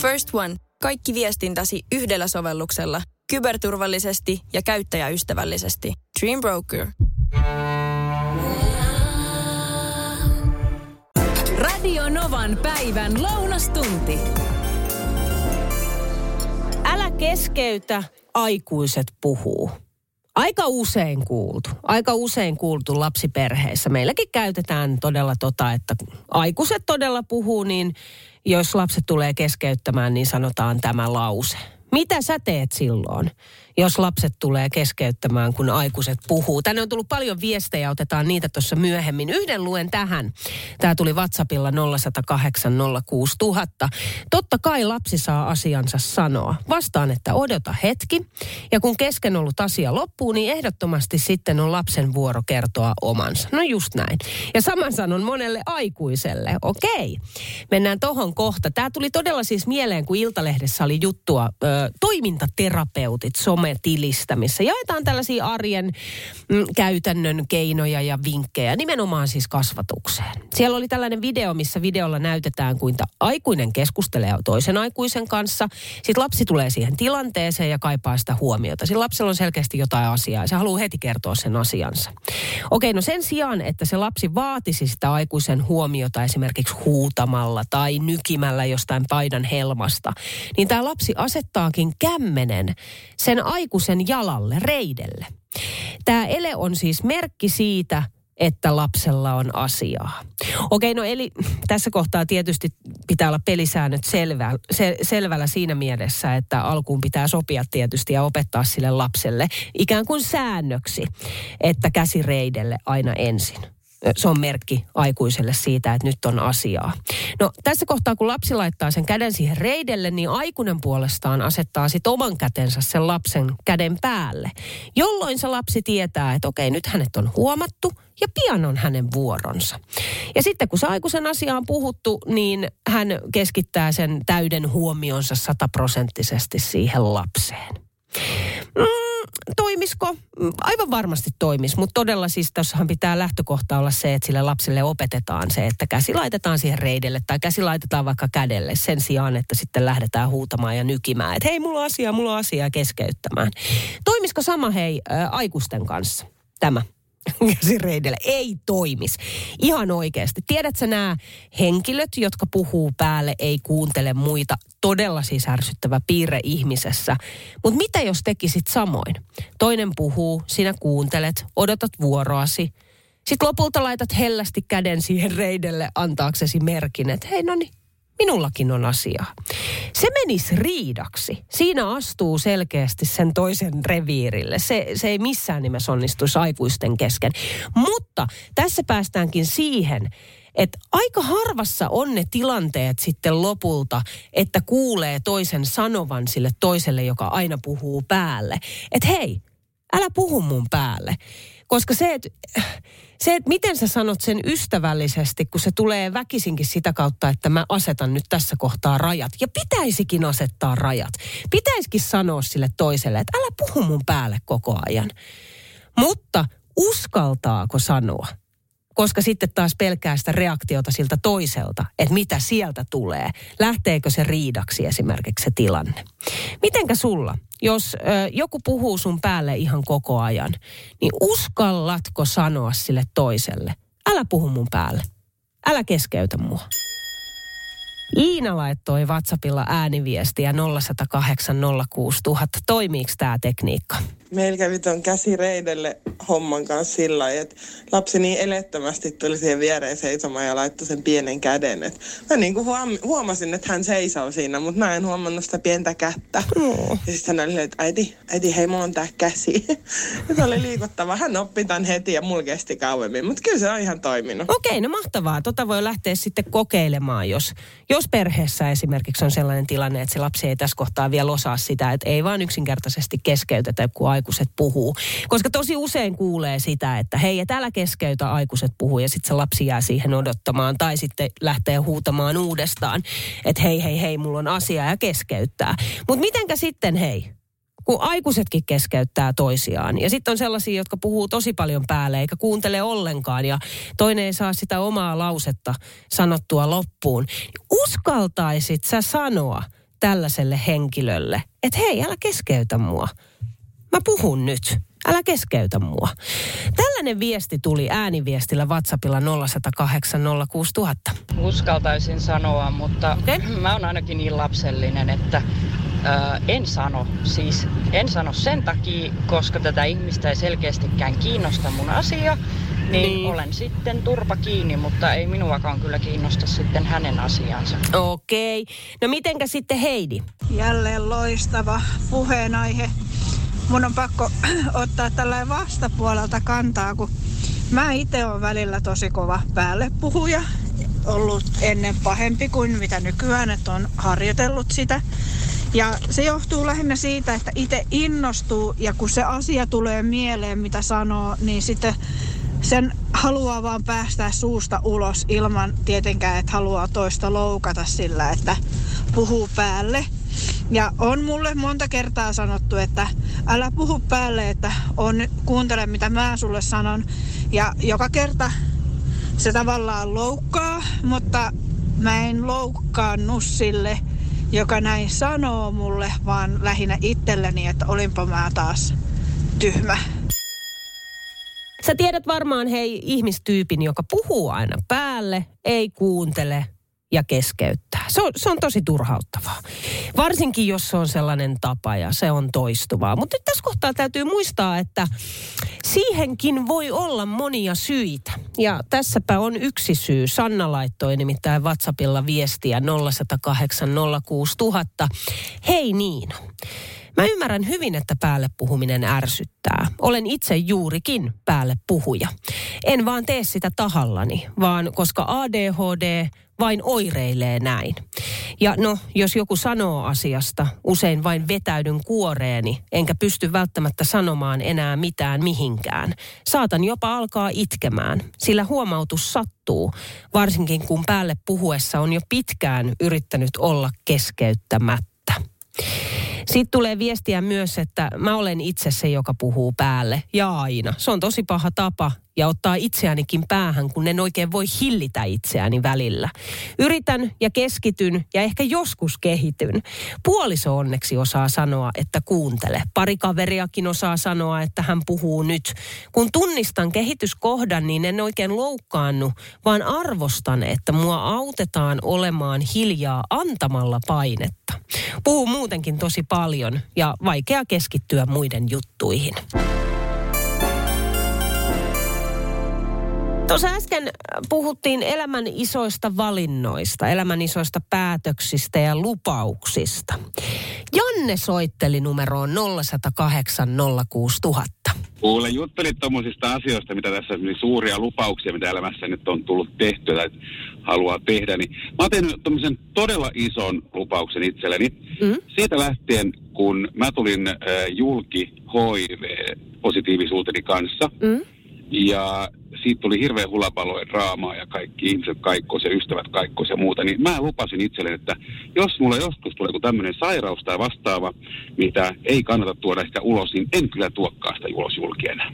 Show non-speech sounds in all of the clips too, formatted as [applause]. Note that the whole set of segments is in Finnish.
First One. Kaikki viestintäsi yhdellä sovelluksella. Kyberturvallisesti ja käyttäjäystävällisesti. Dream Broker. Radio Novan päivän lounastunti. Älä keskeytä, aikuiset puhuu. Aika usein kuultu. Aika usein kuultu lapsiperheissä. Meilläkin käytetään todella tota, että kun aikuiset todella puhuu, niin jos lapset tulee keskeyttämään, niin sanotaan tämä lause. Mitä sä teet silloin, jos lapset tulee keskeyttämään, kun aikuiset puhuu? Tänne on tullut paljon viestejä, otetaan niitä tuossa myöhemmin. Yhden luen tähän. Tämä tuli WhatsAppilla 0108 06000. Totta kai lapsi saa asiansa sanoa. Vastaan, että odota hetki. Ja kun kesken ollut asia loppuu, niin ehdottomasti sitten on lapsen vuoro kertoa omansa. No just näin. Ja saman sanon monelle aikuiselle. Okei, mennään tohon kohta. Tämä tuli todella siis mieleen, kun Iltalehdessä oli juttua ö, toimintaterapeutit sometilistä, missä jaetaan tällaisia arjen mm, käytännön keinoja ja vinkkejä, nimenomaan siis kasvatukseen. Siellä oli tällainen video, missä videolla näytetään, kuinka aikuinen keskustelee toisen aikuisen kanssa. Sitten lapsi tulee siihen tilanteeseen ja kaipaa sitä huomiota. Siinä lapsella on selkeästi jotain asiaa ja se haluaa heti kertoa sen asiansa. Okei, no sen sijaan, että se lapsi vaatisi sitä aikuisen huomiota esimerkiksi huutamalla tai nykimällä jostain paidan helmasta, niin tämä lapsi asettaakin kämmenen sen aikuisen jalalle, reidelle. Tämä ele on siis merkki siitä, että lapsella on asiaa. Okei, no eli tässä kohtaa tietysti pitää olla pelisäännöt selvä, se, selvällä siinä mielessä, että alkuun pitää sopia tietysti ja opettaa sille lapselle ikään kuin säännöksi, että käsi reidelle aina ensin se on merkki aikuiselle siitä, että nyt on asiaa. No tässä kohtaa, kun lapsi laittaa sen käden siihen reidelle, niin aikuinen puolestaan asettaa sitten oman kätensä sen lapsen käden päälle. Jolloin se lapsi tietää, että okei, nyt hänet on huomattu ja pian on hänen vuoronsa. Ja sitten kun se aikuisen asia on puhuttu, niin hän keskittää sen täyden huomionsa sataprosenttisesti siihen lapseen. Mm, toimisko? Mm, Aivan varmasti toimis, mutta todella siis tuossahan pitää lähtökohta olla se, että sille lapselle opetetaan se, että käsi laitetaan siihen reidelle tai käsi laitetaan vaikka kädelle sen sijaan, että sitten lähdetään huutamaan ja nykimään, että hei, mulla on asia, mulla on asia keskeyttämään. Toimisiko sama hei ä, aikuisten kanssa tämä? Käsireidelle. Ei toimis. Ihan oikeasti. Tiedätkö nämä henkilöt, jotka puhuu päälle, ei kuuntele muita, todella siis ärsyttävä piirre ihmisessä. Mutta mitä jos tekisit samoin? Toinen puhuu, sinä kuuntelet, odotat vuoroasi. Sitten lopulta laitat hellästi käden siihen reidelle antaaksesi merkin, että hei no niin, minullakin on asiaa. Se menisi riidaksi. Siinä astuu selkeästi sen toisen reviirille. Se, se ei missään nimessä onnistuisi aikuisten kesken. Mutta tässä päästäänkin siihen, että aika harvassa on ne tilanteet sitten lopulta, että kuulee toisen sanovan sille toiselle, joka aina puhuu päälle. Että hei, älä puhu mun päälle. Koska se, että se, että miten sä sanot sen ystävällisesti, kun se tulee väkisinkin sitä kautta, että mä asetan nyt tässä kohtaa rajat. Ja pitäisikin asettaa rajat. Pitäisikin sanoa sille toiselle, että älä puhu mun päälle koko ajan. Mutta uskaltaako sanoa? Koska sitten taas pelkää sitä reaktiota siltä toiselta, että mitä sieltä tulee. Lähteekö se riidaksi esimerkiksi se tilanne. Mitenkä sulla? Jos ö, joku puhuu sun päälle ihan koko ajan, niin uskallatko sanoa sille toiselle, älä puhu mun päälle, älä keskeytä mua. Iina laittoi WhatsAppilla ääniviestiä 0108 06000. Toimiiko tämä tekniikka? Meillä kävi tuon käsireidelle homman kanssa sillä lailla, että lapsi niin elettömästi tuli siihen viereen seisomaan ja laittoi sen pienen käden. Et mä niin kuin huom- huomasin, että hän seisoo siinä, mutta mä en huomannut sitä pientä kättä. Oh. Ja sitten hän oli, että äiti, äiti, hei, mulla on tää käsi. [laughs] ja se oli liikuttava. Hän oppi tämän heti ja mulla kesti kauemmin, mutta kyllä se on ihan toiminut. Okei, no mahtavaa. Tota voi lähteä sitten kokeilemaan, jos, jos perheessä esimerkiksi on sellainen tilanne, että se lapsi ei tässä kohtaa vielä osaa sitä, että ei vaan yksinkertaisesti keskeytetä, kun aikuiset puhuu. Koska tosi usein kuulee sitä, että hei, et älä keskeytä, aikuiset puhuu, ja sitten se lapsi jää siihen odottamaan, tai sitten lähtee huutamaan uudestaan, että hei, hei, hei, mulla on asia ja keskeyttää. Mutta mitenkä sitten, hei, kun aikuisetkin keskeyttää toisiaan. Ja sitten on sellaisia, jotka puhuu tosi paljon päälle eikä kuuntele ollenkaan ja toinen ei saa sitä omaa lausetta sanottua loppuun. Uskaltaisit sä sanoa tällaiselle henkilölle, että hei, älä keskeytä mua. Mä puhun nyt. Älä keskeytä mua. Tällainen viesti tuli ääniviestillä WhatsAppilla 0108 06000. Uskaltaisin sanoa, mutta okay. mä oon ainakin niin lapsellinen, että Öö, en sano. Siis en sano sen takia, koska tätä ihmistä ei selkeästikään kiinnosta mun asia. Niin, niin olen sitten turpa kiinni, mutta ei minuakaan kyllä kiinnosta sitten hänen asiansa. Okei. Okay. No mitenkä sitten Heidi? Jälleen loistava puheenaihe. Mun on pakko [clears throat] ottaa tällainen vastapuolelta kantaa, kun mä itse olen välillä tosi kova päälle puhuja. Ollut ennen pahempi kuin mitä nykyään, että on harjoitellut sitä. Ja se johtuu lähinnä siitä, että itse innostuu ja kun se asia tulee mieleen, mitä sanoo, niin sitten sen haluaa vaan päästää suusta ulos ilman tietenkään, että haluaa toista loukata sillä, että puhuu päälle. Ja on mulle monta kertaa sanottu, että älä puhu päälle, että on, kuuntele mitä mä sulle sanon. Ja joka kerta se tavallaan loukkaa, mutta mä en loukkaannu sille, joka näin sanoo mulle, vaan lähinnä itselleni, että olinpa mä taas tyhmä. Sä tiedät varmaan hei ihmistyypin, joka puhuu aina päälle, ei kuuntele ja keskeyttää. Se on, se on tosi turhauttavaa. Varsinkin, jos se on sellainen tapa ja se on toistuvaa. Mutta nyt tässä kohtaa täytyy muistaa, että siihenkin voi olla monia syitä. Ja tässäpä on yksi syy. Sanna laittoi nimittäin WhatsAppilla viestiä 0108 06000. Hei Niina. Mä ymmärrän hyvin, että päälle puhuminen ärsyttää. Olen itse juurikin päälle puhuja. En vaan tee sitä tahallani, vaan koska ADHD vain oireilee näin. Ja no, jos joku sanoo asiasta, usein vain vetäydyn kuoreeni, enkä pysty välttämättä sanomaan enää mitään mihinkään. Saatan jopa alkaa itkemään, sillä huomautus sattuu, varsinkin kun päälle puhuessa on jo pitkään yrittänyt olla keskeyttämättä. Sitten tulee viestiä myös, että mä olen itse se, joka puhuu päälle. Ja aina. Se on tosi paha tapa ja ottaa itseänikin päähän, kun en oikein voi hillitä itseäni välillä. Yritän ja keskityn ja ehkä joskus kehityn. Puoliso onneksi osaa sanoa, että kuuntele. Pari kaveriakin osaa sanoa, että hän puhuu nyt. Kun tunnistan kehityskohdan, niin en oikein loukkaannu, vaan arvostan, että mua autetaan olemaan hiljaa antamalla painetta. Puhuu muutenkin tosi paljon ja vaikea keskittyä muiden juttuihin. Tuossa äsken puhuttiin elämän isoista valinnoista, elämän isoista päätöksistä ja lupauksista. Janne soitteli numeroon 0108 06000. Kuule, juttelit tuommoisista asioista, mitä tässä on suuria lupauksia, mitä elämässä nyt on tullut tehtyä tai haluaa tehdä. Niin mä oon tehnyt todella ison lupauksen itselleni. Mm. Siitä lähtien, kun mä tulin äh, julki HIV-positiivisuuteni kanssa, mm. Ja siitä tuli hirveän hulapalo ja draamaa ja kaikki ihmiset kaikkois ja ystävät kaikkois ja muuta, niin mä lupasin itselleni, että jos mulla joskus tulee joku tämmöinen sairaus tai vastaava, mitä ei kannata tuoda ehkä ulos, niin en kyllä tuokkaa sitä ulos julkienä.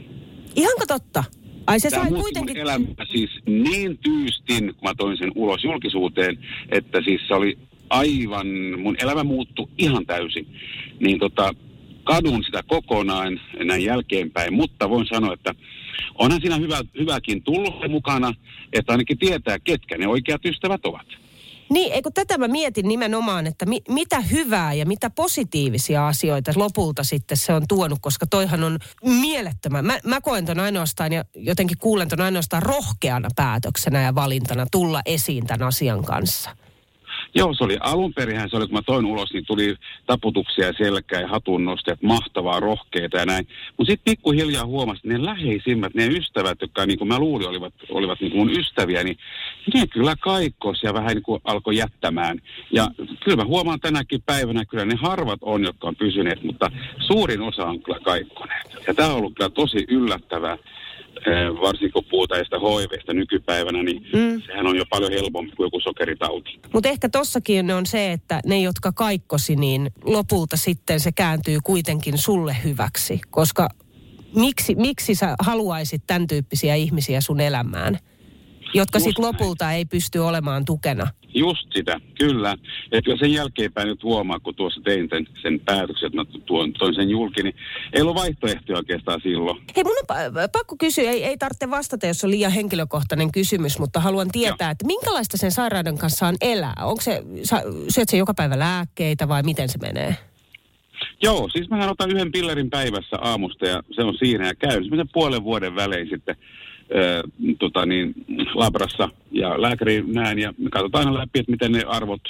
Ihanko totta? Ai se Tämä sai kuitenkin... Elämä siis niin tyystin, kun mä toin sen ulos julkisuuteen, että siis se oli aivan, mun elämä muuttui ihan täysin. Niin tota, kadun sitä kokonaan näin jälkeenpäin, mutta voin sanoa, että onhan siinä hyvä, hyväkin tullut mukana, että ainakin tietää, ketkä ne oikeat ystävät ovat. Niin, eikö tätä mä mietin nimenomaan, että mi, mitä hyvää ja mitä positiivisia asioita lopulta sitten se on tuonut, koska toihan on mielettömän. Mä, mä koen ton ainoastaan ja jotenkin kuulen ton ainoastaan rohkeana päätöksenä ja valintana tulla esiin tämän asian kanssa. Joo, se oli alun perinhän, se oli kun mä toin ulos, niin tuli taputuksia selkää ja hatunnosteet, mahtavaa, rohkeita ja näin. Mutta sitten pikkuhiljaa huomasin, että ne läheisimmät, ne ystävät, jotka niin kuin mä luulin olivat, olivat niin kuin mun ystäviä, niin ne kyllä kaikkos ja vähän niin kuin alkoi jättämään. Ja kyllä mä huomaan tänäkin päivänä, kyllä ne harvat on, jotka on pysyneet, mutta suurin osa on kyllä kaikkoneet. Ja tämä on ollut kyllä tosi yllättävää varsinkin kun puhutaan sitä HIVstä nykypäivänä, niin mm. sehän on jo paljon helpompi kuin joku sokeritauti. Mutta ehkä tossakin on se, että ne, jotka kaikkosi, niin lopulta sitten se kääntyy kuitenkin sulle hyväksi. Koska miksi, miksi sä haluaisit tämän tyyppisiä ihmisiä sun elämään? jotka sitten lopulta ei pysty olemaan tukena. Just sitä, kyllä. Ja kyllä sen jälkeenpäin nyt huomaa, kun tuossa tein sen, sen päätöksen, että mä tuon, toin sen julki, niin ei ollut vaihtoehtoja oikeastaan silloin. Hei, mun on pakko kysyä, ei, ei tarvitse vastata, jos on liian henkilökohtainen kysymys, mutta haluan tietää, Joo. että minkälaista sen sairauden kanssa on elää? Onko se, syöt se joka päivä lääkkeitä vai miten se menee? Joo, siis mähän otan yhden pillerin päivässä aamusta ja se on siinä ja käyn sen puolen vuoden välein sitten tota niin, labrassa ja lääkäri näen ja me katsotaan aina läpi, että miten ne arvot,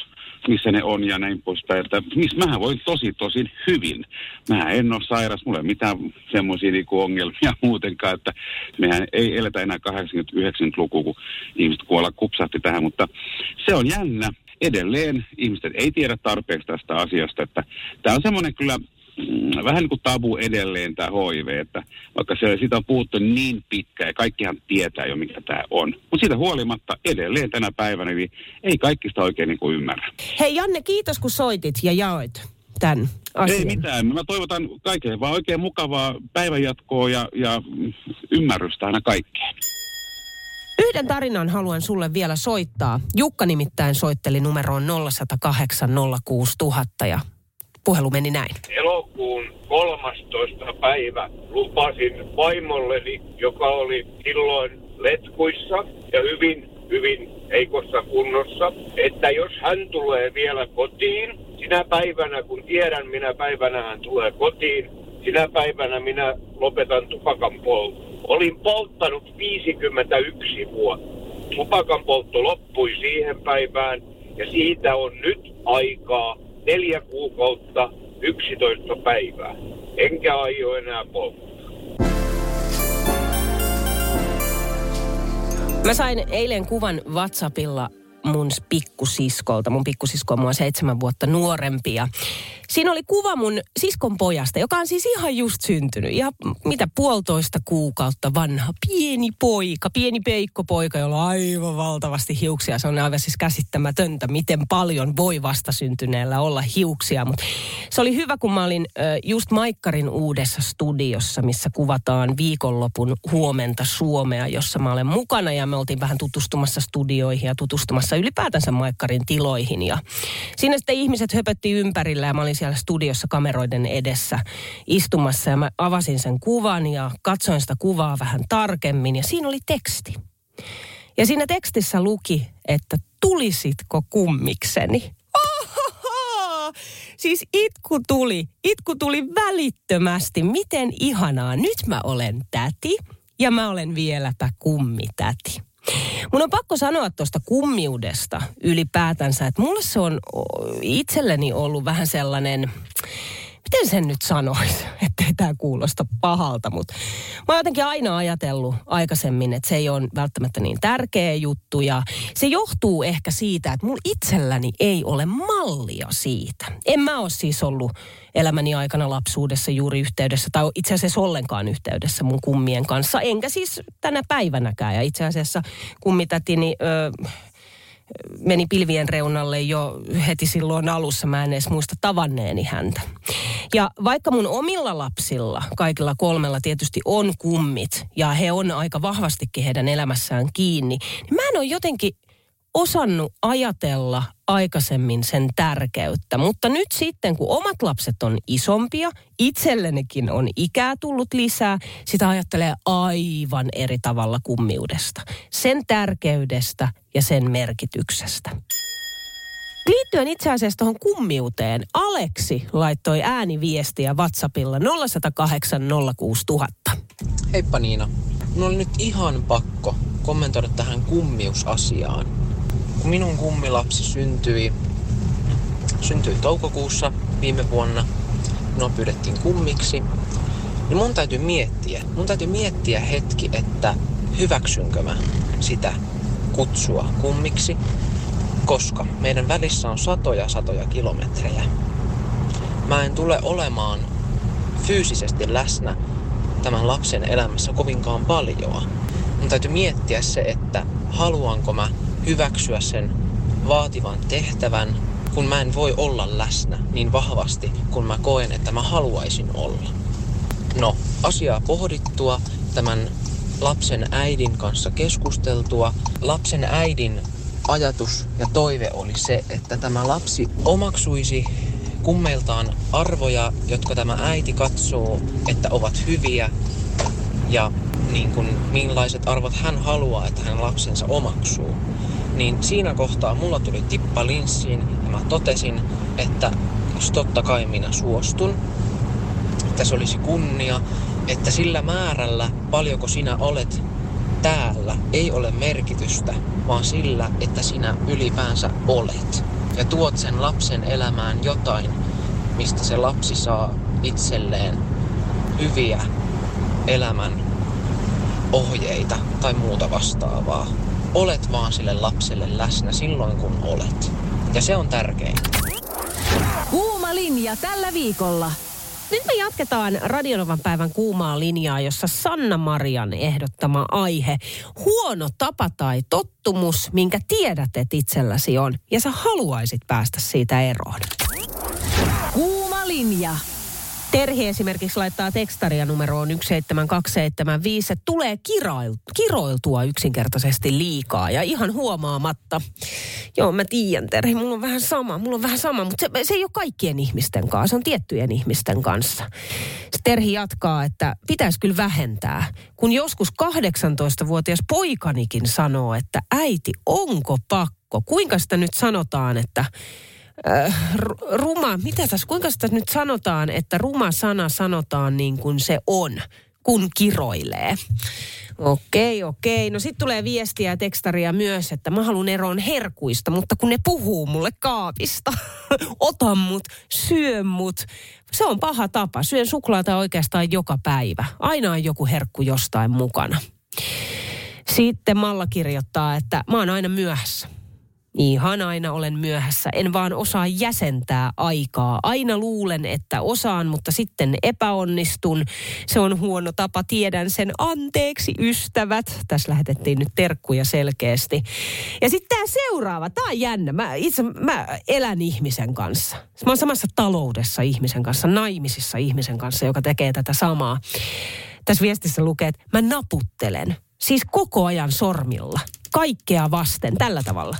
missä ne on ja näin poispäin. Että missä mähän voin tosi tosi hyvin. Mä en ole sairas, mulla ei ole mitään semmoisia niinku ongelmia [laughs] muutenkaan, että mehän ei eletä enää 89-lukua, kun ihmiset kuolla kupsahti tähän, mutta se on jännä. Edelleen ihmiset ei tiedä tarpeeksi tästä asiasta, että tämä on semmoinen kyllä vähän niin kuin tabu edelleen tämä HIV, että vaikka se, siitä on puhuttu niin pitkään ja kaikkihan tietää jo mikä tämä on. Mutta siitä huolimatta edelleen tänä päivänä niin ei kaikki sitä oikein niin kuin ymmärrä. Hei Janne, kiitos kun soitit ja jaoit tämän asian. Ei mitään. Mä toivotan kaikille vaan oikein mukavaa päivänjatkoa ja, ja ymmärrystä aina kaikkeen. Yhden tarinan haluan sulle vielä soittaa. Jukka nimittäin soitteli numeroon 0108 06000 ja puhelu meni näin. Elokuun 13. päivä lupasin vaimolleni, joka oli silloin letkuissa ja hyvin, hyvin heikossa kunnossa, että jos hän tulee vielä kotiin, sinä päivänä, kun tiedän minä päivänä hän tulee kotiin, sinä päivänä minä lopetan tupakan polton. Olin polttanut 51 vuotta. Tupakan poltto loppui siihen päivään ja siitä on nyt aikaa neljä kuukautta 11 päivää. Enkä aio enää polttaa. Mä sain eilen kuvan WhatsAppilla mun pikkusiskolta. Mun pikkusisko on mua seitsemän vuotta nuorempi. Ja siinä oli kuva mun siskon pojasta, joka on siis ihan just syntynyt. Ja mitä puolitoista kuukautta vanha. Pieni poika, pieni peikkopoika, jolla on aivan valtavasti hiuksia. Se on aivan siis käsittämätöntä, miten paljon voi vastasyntyneellä olla hiuksia. Mutta se oli hyvä, kun mä olin just Maikkarin uudessa studiossa, missä kuvataan viikonlopun huomenta Suomea, jossa mä olen mukana. Ja me oltiin vähän tutustumassa studioihin ja tutustumassa ylipäätänsä Maikkarin tiloihin. Ja siinä sitten ihmiset höpötti ympärillä ja mä olin siellä studiossa kameroiden edessä istumassa ja mä avasin sen kuvan ja katsoin sitä kuvaa vähän tarkemmin ja siinä oli teksti. Ja siinä tekstissä luki, että tulisitko kummikseni? Siis itku tuli, itku tuli välittömästi. Miten ihanaa. Nyt mä olen täti ja mä olen vieläpä kummitäti. Mun on pakko sanoa tuosta kummiudesta ylipäätänsä, että mulle se on itselleni ollut vähän sellainen, miten sen nyt sanoisi, [laughs] ettei tämä kuulosta pahalta, mutta mä oon jotenkin aina ajatellut aikaisemmin, että se ei ole välttämättä niin tärkeä juttu ja se johtuu ehkä siitä, että mulla itselläni ei ole mallia siitä. En mä ole siis ollut elämäni aikana lapsuudessa juuri yhteydessä tai itse asiassa ollenkaan yhteydessä mun kummien kanssa, enkä siis tänä päivänäkään ja itse asiassa kummitätini... Öö, meni pilvien reunalle jo heti silloin alussa. Mä en edes muista tavanneeni häntä. Ja vaikka mun omilla lapsilla, kaikilla kolmella tietysti on kummit, ja he on aika vahvastikin heidän elämässään kiinni, niin mä en ole jotenkin osannut ajatella aikaisemmin sen tärkeyttä. Mutta nyt sitten, kun omat lapset on isompia, itsellenikin on ikää tullut lisää, sitä ajattelee aivan eri tavalla kummiudesta. Sen tärkeydestä ja sen merkityksestä. Liittyen itse asiassa tuohon kummiuteen, Aleksi laittoi ääniviestiä WhatsAppilla 0108 06000. Heippa Niina. Mulla oli nyt ihan pakko kommentoida tähän kummiusasiaan minun kummilapsi syntyi, syntyi toukokuussa viime vuonna, minua pyydettiin kummiksi, niin mun täytyy miettiä, mun täytyy miettiä hetki, että hyväksynkö mä sitä kutsua kummiksi, koska meidän välissä on satoja satoja kilometrejä. Mä en tule olemaan fyysisesti läsnä tämän lapsen elämässä kovinkaan paljon. Mun täytyy miettiä se, että haluanko mä hyväksyä sen vaativan tehtävän, kun mä en voi olla läsnä niin vahvasti, kun mä koen, että mä haluaisin olla. No, asiaa pohdittua tämän lapsen äidin kanssa keskusteltua. Lapsen äidin ajatus ja toive oli se, että tämä lapsi omaksuisi kummeltaan arvoja, jotka tämä äiti katsoo, että ovat hyviä ja niin kuin, millaiset arvot hän haluaa, että hän lapsensa omaksuu. Niin siinä kohtaa mulla tuli tippa linssiin ja mä totesin, että jos totta kai minä suostun, että se olisi kunnia, että sillä määrällä paljonko sinä olet täällä ei ole merkitystä, vaan sillä, että sinä ylipäänsä olet. Ja tuot sen lapsen elämään jotain, mistä se lapsi saa itselleen hyviä elämän ohjeita tai muuta vastaavaa. Olet vaan sille lapselle läsnä silloin, kun olet. Ja se on tärkein. Kuuma linja tällä viikolla. Nyt me jatketaan Radionovan päivän kuumaa linjaa, jossa Sanna Marian ehdottama aihe. Huono tapa tai tottumus, minkä tiedät, että itselläsi on. Ja sä haluaisit päästä siitä eroon. Kuuma linja. Terhi esimerkiksi laittaa tekstaria numeroon 17275, että tulee kiroiltua yksinkertaisesti liikaa ja ihan huomaamatta. Joo, mä tiedän Terhi, mulla on vähän sama, mulla on vähän sama, mutta se, se ei ole kaikkien ihmisten kanssa, se on tiettyjen ihmisten kanssa. Terhi jatkaa, että pitäisi kyllä vähentää. Kun joskus 18-vuotias poikanikin sanoo, että äiti, onko pakko? Kuinka sitä nyt sanotaan, että äh, ruma, mitä tässä, kuinka sitä nyt sanotaan, että ruma sana sanotaan niin kuin se on, kun kiroilee. Okei, okei. No sitten tulee viestiä ja tekstaria myös, että mä haluan eroon herkuista, mutta kun ne puhuu mulle kaapista, [laughs] ota mut, syö mut. Se on paha tapa. Syön suklaata oikeastaan joka päivä. Aina on joku herkku jostain mukana. Sitten Malla kirjoittaa, että mä oon aina myöhässä. Ihan aina olen myöhässä. En vaan osaa jäsentää aikaa. Aina luulen, että osaan, mutta sitten epäonnistun. Se on huono tapa, tiedän sen. Anteeksi, ystävät. Tässä lähetettiin nyt terkkuja selkeästi. Ja sitten tämä seuraava, tämä on jännä. Mä, itse mä elän ihmisen kanssa. Mä oon samassa taloudessa ihmisen kanssa, naimisissa ihmisen kanssa, joka tekee tätä samaa. Tässä viestissä lukee, että mä naputtelen. Siis koko ajan sormilla. Kaikkea vasten, tällä tavalla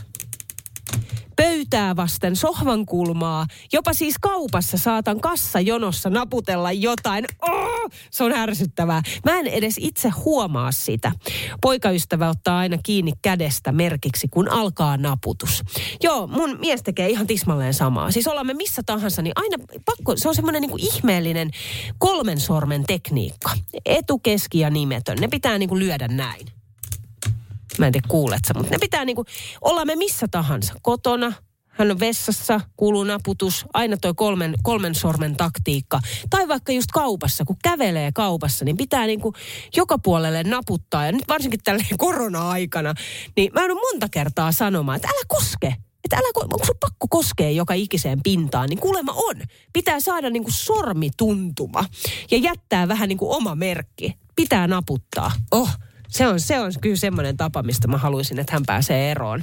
pöytää vasten, sohvan kulmaa, jopa siis kaupassa saatan kassajonossa naputella jotain. Oh, se on ärsyttävää. Mä en edes itse huomaa sitä. Poikaystävä ottaa aina kiinni kädestä merkiksi, kun alkaa naputus. Joo, mun mies tekee ihan tismalleen samaa. Siis ollaan me missä tahansa, niin aina pakko, se on semmoinen niin ihmeellinen kolmen sormen tekniikka. Etu, keski ja nimetön. Ne pitää niin kuin lyödä näin. Mä en tiedä kuulet sä, mutta ne pitää niinku, olla me missä tahansa, kotona, hän on vessassa, kuuluu naputus, aina toi kolmen, kolmen sormen taktiikka. Tai vaikka just kaupassa, kun kävelee kaupassa, niin pitää niinku joka puolelle naputtaa. Ja nyt varsinkin tällä [laughs] korona-aikana, niin mä oon monta kertaa sanomaan, että älä koske. Että älä, onko sun pakko koskea joka ikiseen pintaan? Niin kuulemma on. Pitää saada niinku sormituntuma ja jättää vähän niinku oma merkki. Pitää naputtaa. Oh, se on, se on kyllä semmoinen tapa, mistä mä haluaisin, että hän pääsee eroon.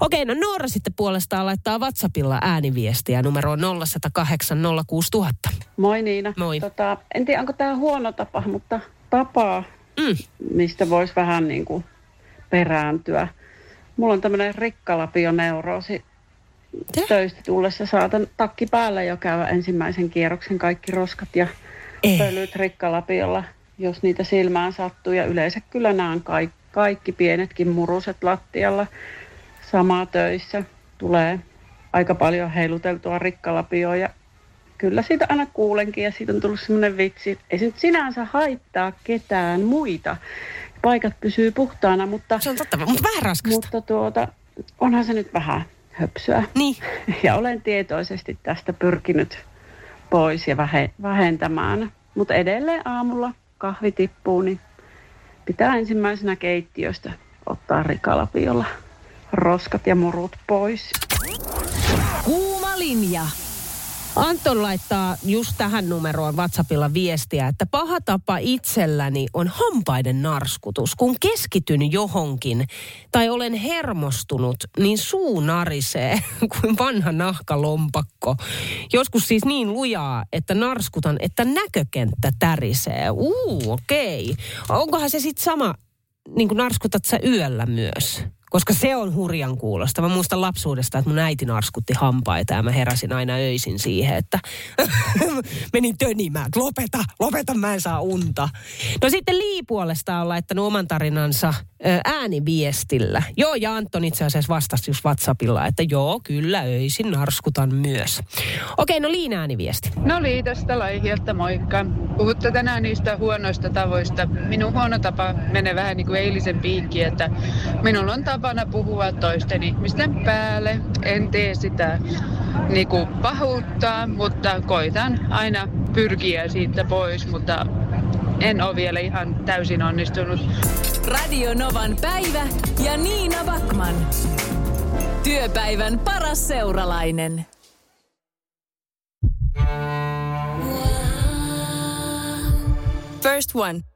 Okei, no Noora sitten puolestaan laittaa WhatsAppilla ääniviestiä numeroon 0108 06000. Moi Niina. Moi. Tota, en tiedä, onko tämä huono tapa, mutta tapaa, mm. mistä voisi vähän niin kuin perääntyä. Mulla on tämmöinen rikkalapioneuroosi. Töistä tullessa saatan takki päällä jo käydä ensimmäisen kierroksen kaikki roskat ja pölyt rikkalapiolla – jos niitä silmään sattuu. Ja yleensä kyllä näen kaikki, kaikki pienetkin muruset lattialla samaa töissä. Tulee aika paljon heiluteltua rikkalapioa ja kyllä siitä aina kuulenkin ja siitä on tullut semmoinen vitsi. Ei se nyt sinänsä haittaa ketään muita. Paikat pysyy puhtaana, mutta... Se on totta, mutta vähän raskasta. Mutta tuota, onhan se nyt vähän höpsyä. Niin. [laughs] Ja olen tietoisesti tästä pyrkinyt pois ja vähentämään. Mutta edelleen aamulla kahvi tippuu, niin pitää ensimmäisenä keittiöstä ottaa rikalapiolla roskat ja murut pois. Kuuma linja. Anton laittaa just tähän numeroon WhatsAppilla viestiä, että paha tapa itselläni on hampaiden narskutus. Kun keskityn johonkin tai olen hermostunut, niin suu narisee [laughs] kuin vanha nahkalompakko. Joskus siis niin lujaa, että narskutan, että näkökenttä tärisee. Uu, okei. Okay. Onkohan se sitten sama niin kuin narskutat sä yöllä myös? Koska se on hurjan kuulosta. Mä muistan lapsuudesta, että mun äiti narskutti hampaita ja mä heräsin aina öisin siihen, että [laughs] menin tönimään. Lopeta, lopeta, mä en saa unta. No sitten Lii puolesta on laittanut oman tarinansa ääniviestillä. Joo, ja Anton itse asiassa vastasi just WhatsAppilla, että joo, kyllä öisin narskutan myös. Okei, no Liin ääniviesti. No Lii, tästä Laihieltä moikka. Puhutte tänään niistä huonoista tavoista. Minun huono tapa menee vähän niin kuin eilisen piikki, että minulla on tapana puhua toisten ihmisten päälle. En tee sitä niin kuin pahuuttaa, mutta koitan aina pyrkiä siitä pois, mutta en ole vielä ihan täysin onnistunut. Radio Novan päivä ja Niina Backman. Työpäivän paras seuralainen. First One